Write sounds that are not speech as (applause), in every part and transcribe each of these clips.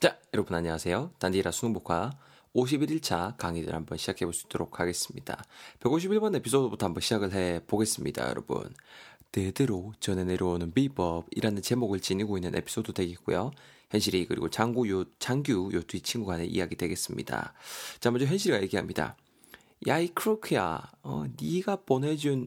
자, 여러분 안녕하세요. 단디라 수능복화 51일차 강의를 한번 시작해 볼 수 있도록 하겠습니다. 151번 에피소드부터 한번 시작을 해 보겠습니다, 여러분. 대대로 전해 내려오는 비법이라는 제목을 지니고 있는 에피소드 되겠고요. 현실이 그리고 장구 요 장규 요 두 친구 간의 이야기 되겠습니다. 자, 먼저 현실이가 얘기합니다. 야, 이 크로크야, 어, 네가 보내준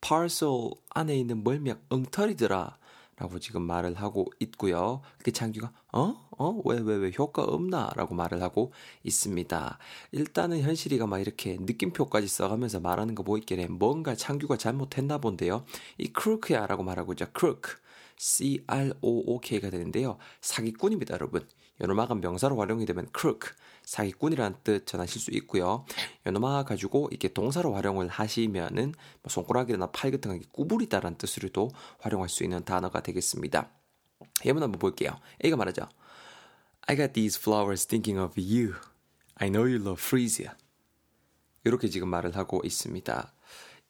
파सल 안에 있는 멀미약 엉터리더라. 라고 지금 말을 하고 있고요. 그 장규가 어? 어? 왜, 왜, 왜 효과 없나? 라고 말을 하고 있습니다. 일단은 현실이가 막 이렇게 느낌표까지 써가면서 말하는 거 보이길래 뭔가 장규가 잘못했나 본데요. 이 crook야 라고 말하고 있죠. crook. C-R-O-O-K가 되는데요. 사기꾼입니다, 여러분. 요노마가 명사로 활용이 되면 crook, 사기꾼이라는 뜻 전하실 수 있고요. 요노마 가지고 이렇게 동사로 활용을 하시면은 뭐 손가락이나 팔 같은 거 구부리다라는 뜻으로도 활용할 수 있는 단어가 되겠습니다. 예문 한번 볼게요. A가 말하죠. I got these flowers thinking of you. I know you love Frisia. 이렇게 지금 말을 하고 있습니다.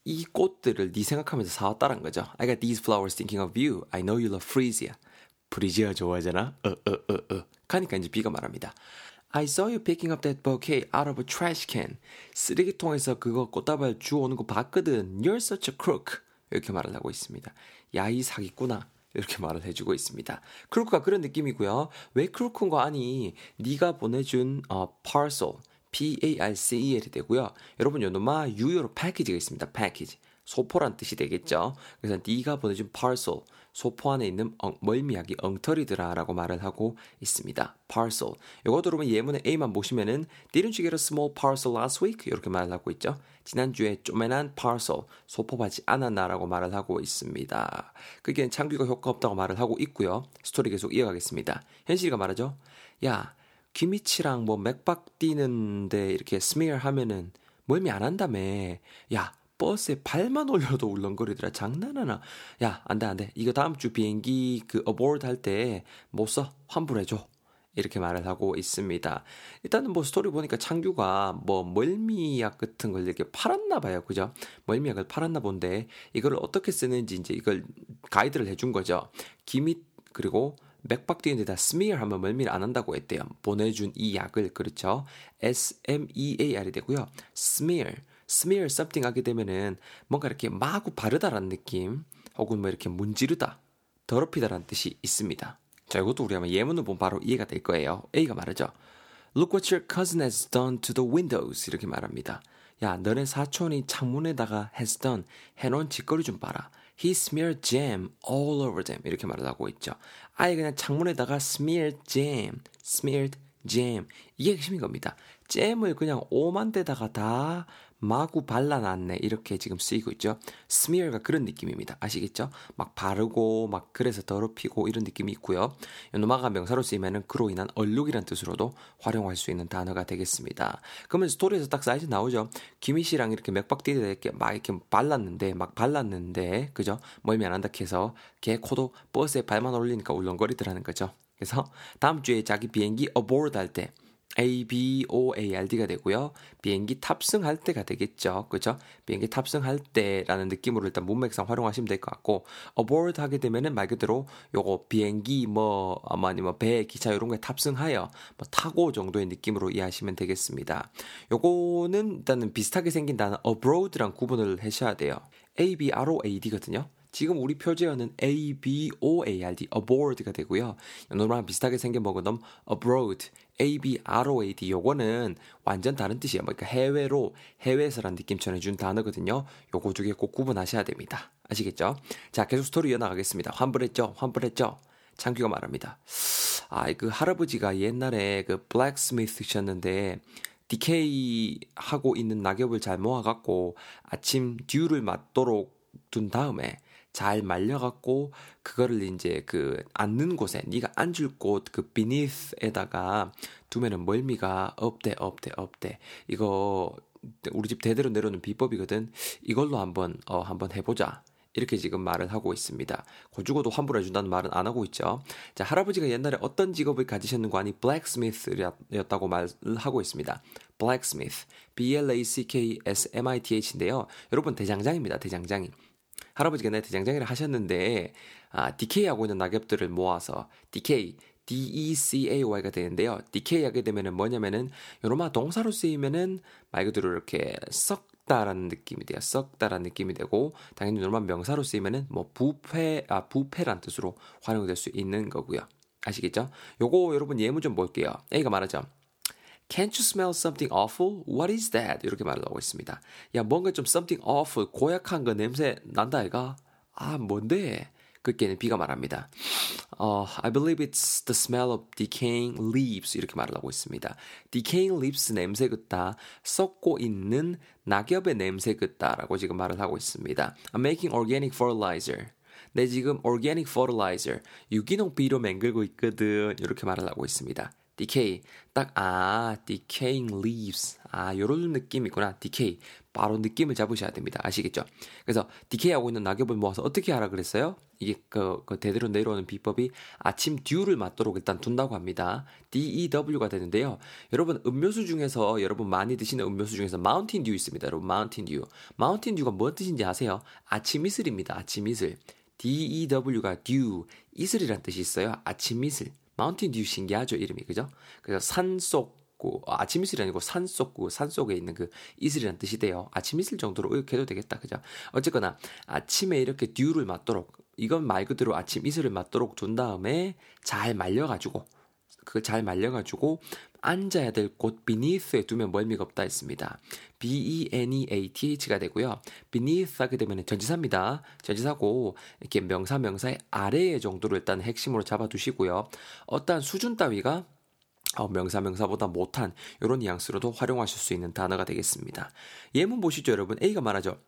이 꽃들을 네 생각하면서 사왔다는 거죠. I got these flowers thinking of you. I know you love Frisia. 프리지아 좋아하잖아. 어, 어, 어, 어. 가니까 이제 B가 말합니다. I saw you picking up that bouquet out of a trash can. 쓰레기통에서 그거 꽃다발 주워오는 거 봤거든. You're such a crook. 이렇게 말을 하고 있습니다. 야, 이 사기꾼아. 이렇게 말을 해주고 있습니다. crook이 그런 느낌이고요. 왜 crook인 거 아니? 네가 보내준 어, parcel, P-A-R-C-E-L이 되고요. 여러분 요 놈아 유의어로 package가 있습니다. 패키지. 소포란 뜻이 되겠죠. 그래서 네가 보내준 parcel, 소포 안에 있는 엉, 멀미약이 엉터리더라라고 말을 하고 있습니다. parcel. 이거 들으면 예문의 A만 보시면은 didn't you get a small parcel last week? 이렇게 말을 하고 있죠. 지난주에 쪼매난 parcel, 소포 받지 않았나라고 말을 하고 있습니다. 그게 창규가 효과 없다고 말을 하고 있고요. 스토리 계속 이어가겠습니다. 현실이가 말하죠. 야, 귀 밑이랑 뭐 맥박 뛰는데 이렇게 smear 하면은 멀미 안 한다며. 야, 버스에 발만 올려도 울렁거리더라. 장난하나. 야, 안 돼, 안 돼. 이거 다음 주 비행기 그 aboard 할 때 못 써. 환불해줘. 이렇게 말을 하고 있습니다. 일단은 뭐 스토리 보니까 창규가 뭐 멀미약 같은 걸 이렇게 팔았나 봐요. 그죠? 멀미약을 팔았나 본데 이거를 어떻게 쓰는지 이제 이걸 가이드를 해준 거죠. 기밋 그리고 맥박 뒤에 다 스미어 하면 멀미를 안 한다고 했대요. 보내준 이 약을 그렇죠. S-M-E-A-R이 되고요. smear smear something 하게 되면은 뭔가 이렇게 마구 바르다라는 느낌 혹은 뭐 이렇게 문지르다 더럽히다라는 뜻이 있습니다. 자, 이것도 우리 아마 예문을 보면 바로 이해가 될 거예요. A가 말하죠. Look what your cousin has done to the windows. 이렇게 말합니다. 야, 너네 사촌이 창문에다가 has done 해놓은 짓거리 좀 봐라. He smeared jam all over them. 이렇게 말을 하고 있죠. 아예 그냥 창문에다가 smeared jam, smeared jam. 이게 핵심인 겁니다. 잼을 그냥 오만 데다가 다 마구 발라놨네. 이렇게 지금 쓰이고 있죠. smear가 그런 느낌입니다. 아시겠죠? 막 바르고, 막 그래서 더럽히고 이런 느낌이 있고요. 노마가 명사로 쓰이면은 그로 인한 얼룩이란 뜻으로도 활용할 수 있는 단어가 되겠습니다. 그러면 스토리에서 딱 사이즈 나오죠. 귀 밑이랑 이렇게 맥박 뛰다 이렇게 막 이렇게 발랐는데, 막 발랐는데, 그죠? 멀미 안 한다 해서 걔 코도 버스에 발만 올리니까 울렁거리더라는 거죠. 그래서 다음 주에 자기 비행기 aboard 할 때, A-B-O-A-R-D가 되고요. 비행기 탑승할 때가 되겠죠. 그죠? 비행기 탑승할 때라는 느낌으로 일단 문맥상 활용하시면 될 것 같고, aboard 하게 되면은 말 그대로 요거 비행기 뭐, 아니면 배, 기차 이런 거에 탑승하여 뭐 타고 정도의 느낌으로 이해하시면 되겠습니다. 요거는 일단은 비슷하게 생긴 단어 abroad랑 구분을 하셔야 돼요. A-B-R-O-A-D거든요. 지금 우리 표제어는 A, B, O, A, R, D, aboard가 되고요. 노랑 비슷하게 생겨 먹은 놈 abroad, A, B, R, O, A, D 요거는 완전 다른 뜻이에요. 그러니까 해외로, 해외에서란 느낌 전해준 단어거든요. 요거 두 개 꼭 구분하셔야 됩니다. 아시겠죠? 자, 계속 스토리 이어나가겠습니다. 환불했죠? 환불했죠? 창규가 말합니다. 아, 그 할아버지가 옛날에 그 블랙스미스셨는데 디케이 하고 있는 낙엽을 잘 모아갖고 아침 듀를 맞도록 둔 다음에 잘 말려갖고 그거를 이제 그 앉는 곳에 네가 앉을 곳 그 beneath에다가 두면은 멀미가 없대 없대 없대 이거 우리 집 대대로 내려오는 비법이거든 이걸로 한번 어 한번 해보자 이렇게 지금 말을 하고 있습니다. 고주고도 환불해 준다는 말은 안 하고 있죠. 자, 할아버지가 옛날에 어떤 직업을 가지셨는가 하니 blacksmith였다고 말을 하고 있습니다. blacksmith, B-L-A-C-K-S-M-I-T-H인데요. 여러분 대장장입니다. 대장장이. 할아버지가 내 대장장이를 하셨는데 아, 디케이하고 있는 낙엽들을 모아서 디케이, D-E-C-A-Y가 되는데요. decay 하게 되면은 뭐냐면은 요로마 동사로 쓰이면은 말 그대로 이렇게 썩다라는 느낌이 돼요. 썩다라는 느낌이 되고 당연히 요로마 명사로 쓰이면은 뭐 부패 아 부패란 뜻으로 활용될 수 있는 거고요. 아시겠죠? 요거 여러분 예문 좀 볼게요. A가 말하죠. Can't you smell something awful? What is that? 이렇게 말을 하고 있습니다. 야, 뭔가 좀 something awful, 고약한 거 냄새 난다, 이가? 아, 뭔데? 그게는 B가 말합니다. 어, I believe it's the smell of decaying leaves. 이렇게 말을 하고 있습니다. decaying leaves 냄새 같다. 썩고 있는 낙엽의 냄새 같다라고 지금 말을 하고 있습니다. I'm making organic fertilizer. 내 지금 organic fertilizer, 유기농 비료 맹글고 있거든. 이렇게 말을 하고 있습니다. Decay 딱 아 decaying leaves. 아 요런 느낌이구나. decay 바로 느낌을 잡으셔야 됩니다. 아시겠죠? 그래서 decay하고 있는 낙엽을 모아서 어떻게 하라 그랬어요? 이게 그, 그 대대로 내려오는 비법이 아침 듀를 맞도록 일단 둔다고 합니다. DEW가 되는데요. 여러분 음료수 중에서 여러분 많이 드시는 음료수 중에서 마운틴 듀 있습니다. 여러분 마운틴 듀 마운틴 듀가 무슨 뜻인지 아세요? 아침 이슬입니다. 아침 이슬. DEW가 듀 이슬이란 뜻이 있어요. 아침 이슬 마운틴 듀 신기하죠 이름이 그죠? 그래서 산속 구 아침 이슬이 아니고 산속구 산속에 있는 그 이슬이라는 뜻이 돼요. 아침 이슬 정도로 의역해도 되겠다 그죠? 어쨌거나 아침에 이렇게 듀를 맞도록 이건 말 그대로 아침 이슬을 맞도록 둔 다음에 잘 말려가지고 그잘 말려가지고 앉아야 될 곳 beneath에 두면 뭐 의미가 없다 했습니다. B-E-N-E-A-T-H가 되고요. beneath 하게 되면 전지사입니다. 전지사고 이렇게 명사 명사의 아래의 정도로 일단 핵심으로 잡아두시고요. 어떠한 수준 따위가 어, 명사 명사보다 못한 이런 뉘앙스로도 활용하실 수 있는 단어가 되겠습니다. 예문 보시죠 여러분. A가 말하죠.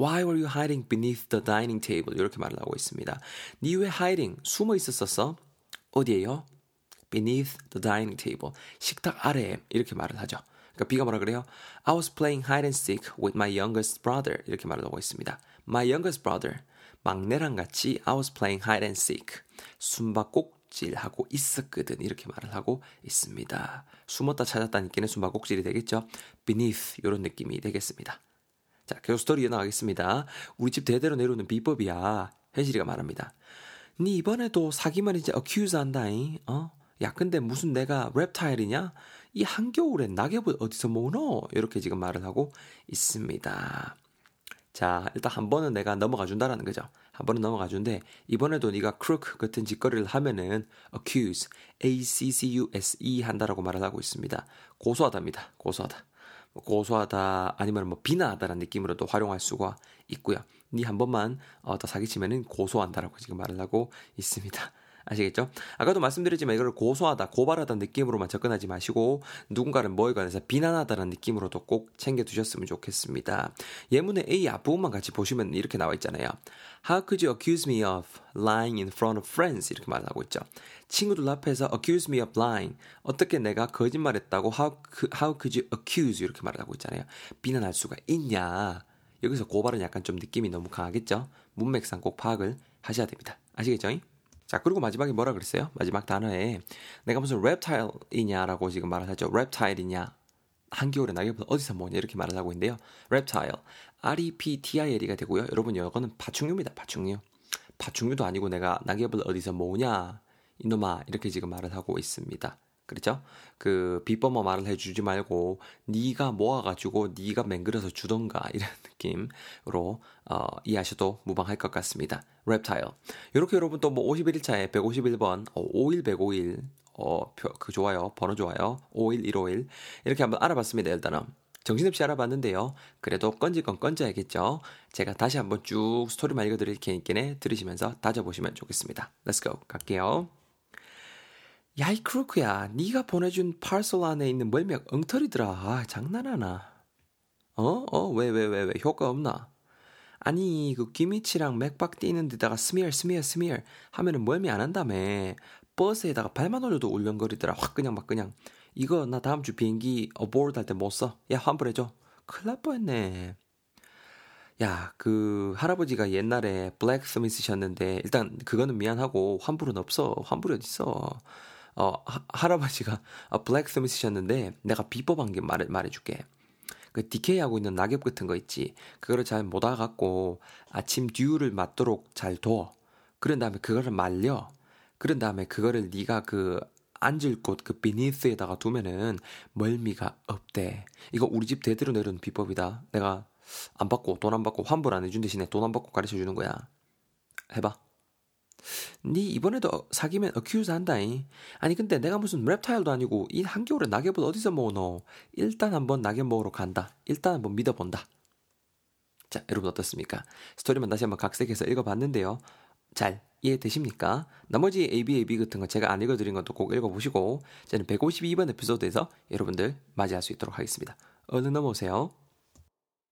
Why were you hiding beneath the dining table? 이렇게 말을 하고 있습니다. 니 왜 hiding? 숨어 있었었어? 어디에요? Beneath the dining table. 식탁 아래에 이렇게 말을 하죠. 그러니까 B가 뭐라 그래요? I was playing hide and seek with my youngest brother. 이렇게 말을 하고 있습니다. My youngest brother. 막내랑 같이 I was playing hide and seek. 숨바꼭질하고 있었거든. 이렇게 말을 하고 있습니다. 숨었다 찾았다니까는 숨바꼭질이 되겠죠. beneath 이런 느낌이 되겠습니다. 자, 계속 스토리 이어나가겠습니다. 우리 집 대대로 내려오는 비법이야. 혜실이가 말합니다. 니 이번에도 사기만 이제 accuse 한다잉. 어? 야, 근데 무슨 내가 랩타일이냐? 이 한겨울에 낙엽을 어디서 모으노? 이렇게 지금 말을 하고 있습니다. 자, 일단 한 번은 내가 넘어가 준다라는 거죠. 한 번은 넘어가 준데 이번에도 네가 crook 같은 짓거리를 하면은 accuse, A-C-C-U-S-E 한다라고 말을 하고 있습니다. 고소하답니다. 고소하다. 뭐 고소하다 아니면 뭐 비난하다라는 느낌으로도 활용할 수가 있고요. 니한 번만 어, 더 사기치면은 고소한다라고 지금 말을 하고 있습니다. 아시겠죠? 아까도 말씀드렸지만 이걸 고소하다, 고발하다는 느낌으로만 접근하지 마시고 누군가를 뭐에 관해서 비난하다는 느낌으로도 꼭 챙겨 두셨으면 좋겠습니다. 예문의 A 앞부분만 같이 보시면 이렇게 나와 있잖아요. How could you accuse me of lying in front of friends? 이렇게 말하고 있죠. 친구들 앞에서 accuse me of lying. 어떻게 내가 거짓말했다고 how, how could you accuse 이렇게 말하고 있잖아요. 비난할 수가 있냐. 여기서 고발은 약간 좀 느낌이 너무 강하겠죠? 문맥상 꼭 파악을 하셔야 됩니다. 아시겠죠? 자, 그리고 마지막에 뭐라 그랬어요? 마지막 단어에 내가 무슨 reptile이냐라고 지금 하죠. reptile이냐. 한겨울에 낙엽을 어디서 모으냐 이렇게 말을 하고 있는데요. reptile, R-E-P-T-I-L이가 되고요. 여러분 이거는 파충류입니다. 파충류. 파충류도 아니고 내가 낙엽을 어디서 모으냐 이놈아 이렇게 지금 말을 하고 있습니다. 그렇죠? 그 비법만 말을 해주지 말고 네가 모아가지고 네가 맹글어서 주던가 이런 (laughs) 느낌으로 어, 이해하셔도 무방할 것 같습니다. reptile. 이렇게 여러분 또 뭐 51일차에 151번, 어, 51 105일 어, 그 좋아요. 번호 좋아요. 51 151 이렇게 한번 알아봤습니다. 일단은. 정신없이 알아봤는데요. 그래도 건질 건 건져야겠죠. 제가 다시 한번 쭉 스토리만 읽어드릴 테니까 들으시면서 다져보시면 좋겠습니다. Let's go. 갈게요. 야 이 crook야, 네가 보내준 parcel 안에 있는 멀미약 엉터리더라. 아, 장난하나? 어? 어? 왜, 왜, 왜, 왜? 효과 없나? 아니, 그 귀 밑이랑 맥박 뛰는 데다가 smear, smear, smear 하면은 멀미 안 한다며. 버스에다가 발만 올려도 울렁거리더라. 확 그냥 막 그냥. 이거 나 다음 주 비행기 aboard 할때 못 써. 야, 환불해줘. 큰일 날 뻔했네. 야, 그 할아버지가 옛날에 blacksmith셨는데 일단 그거는 미안하고 환불은 없어. 환불이 어딨어. 어, 하, 할아버지가 어, 블랙 스미스셨는데 내가 비법 한 게 말해, 말해줄게. 그 디케이하고 있는 낙엽 같은 거 있지. 그거를 잘못 알아갖고 아침 듀를 맞도록 잘 둬. 그런 다음에 그거를 말려. 그런 다음에 그거를 네가 그 앉을 곳 그 비니스에다가 두면은 멀미가 없대. 이거 우리 집 대대로 내려온 비법이다. 내가 안 받고 돈 안 받고 환불 안 해준 대신에 돈 안 받고 가르쳐 주는 거야. 해봐. 니 이번에도 사귀면 어큐즈 한다잉. 아니 근데 내가 무슨 랩타일도 아니고 이 한겨울에 낙엽을 어디서 너. 일단 한번 낙엽 먹으러 간다. 일단 한번 믿어본다. 자 여러분 어떻습니까? 스토리만 다시 한번 각색해서 읽어봤는데요. 잘 이해되십니까? 나머지 ABAB 같은 거 제가 안 읽어드린 것도 꼭 읽어보시고 저는 152번 에피소드에서 여러분들 맞이할 수 있도록 하겠습니다. 얼른 넘어오세요.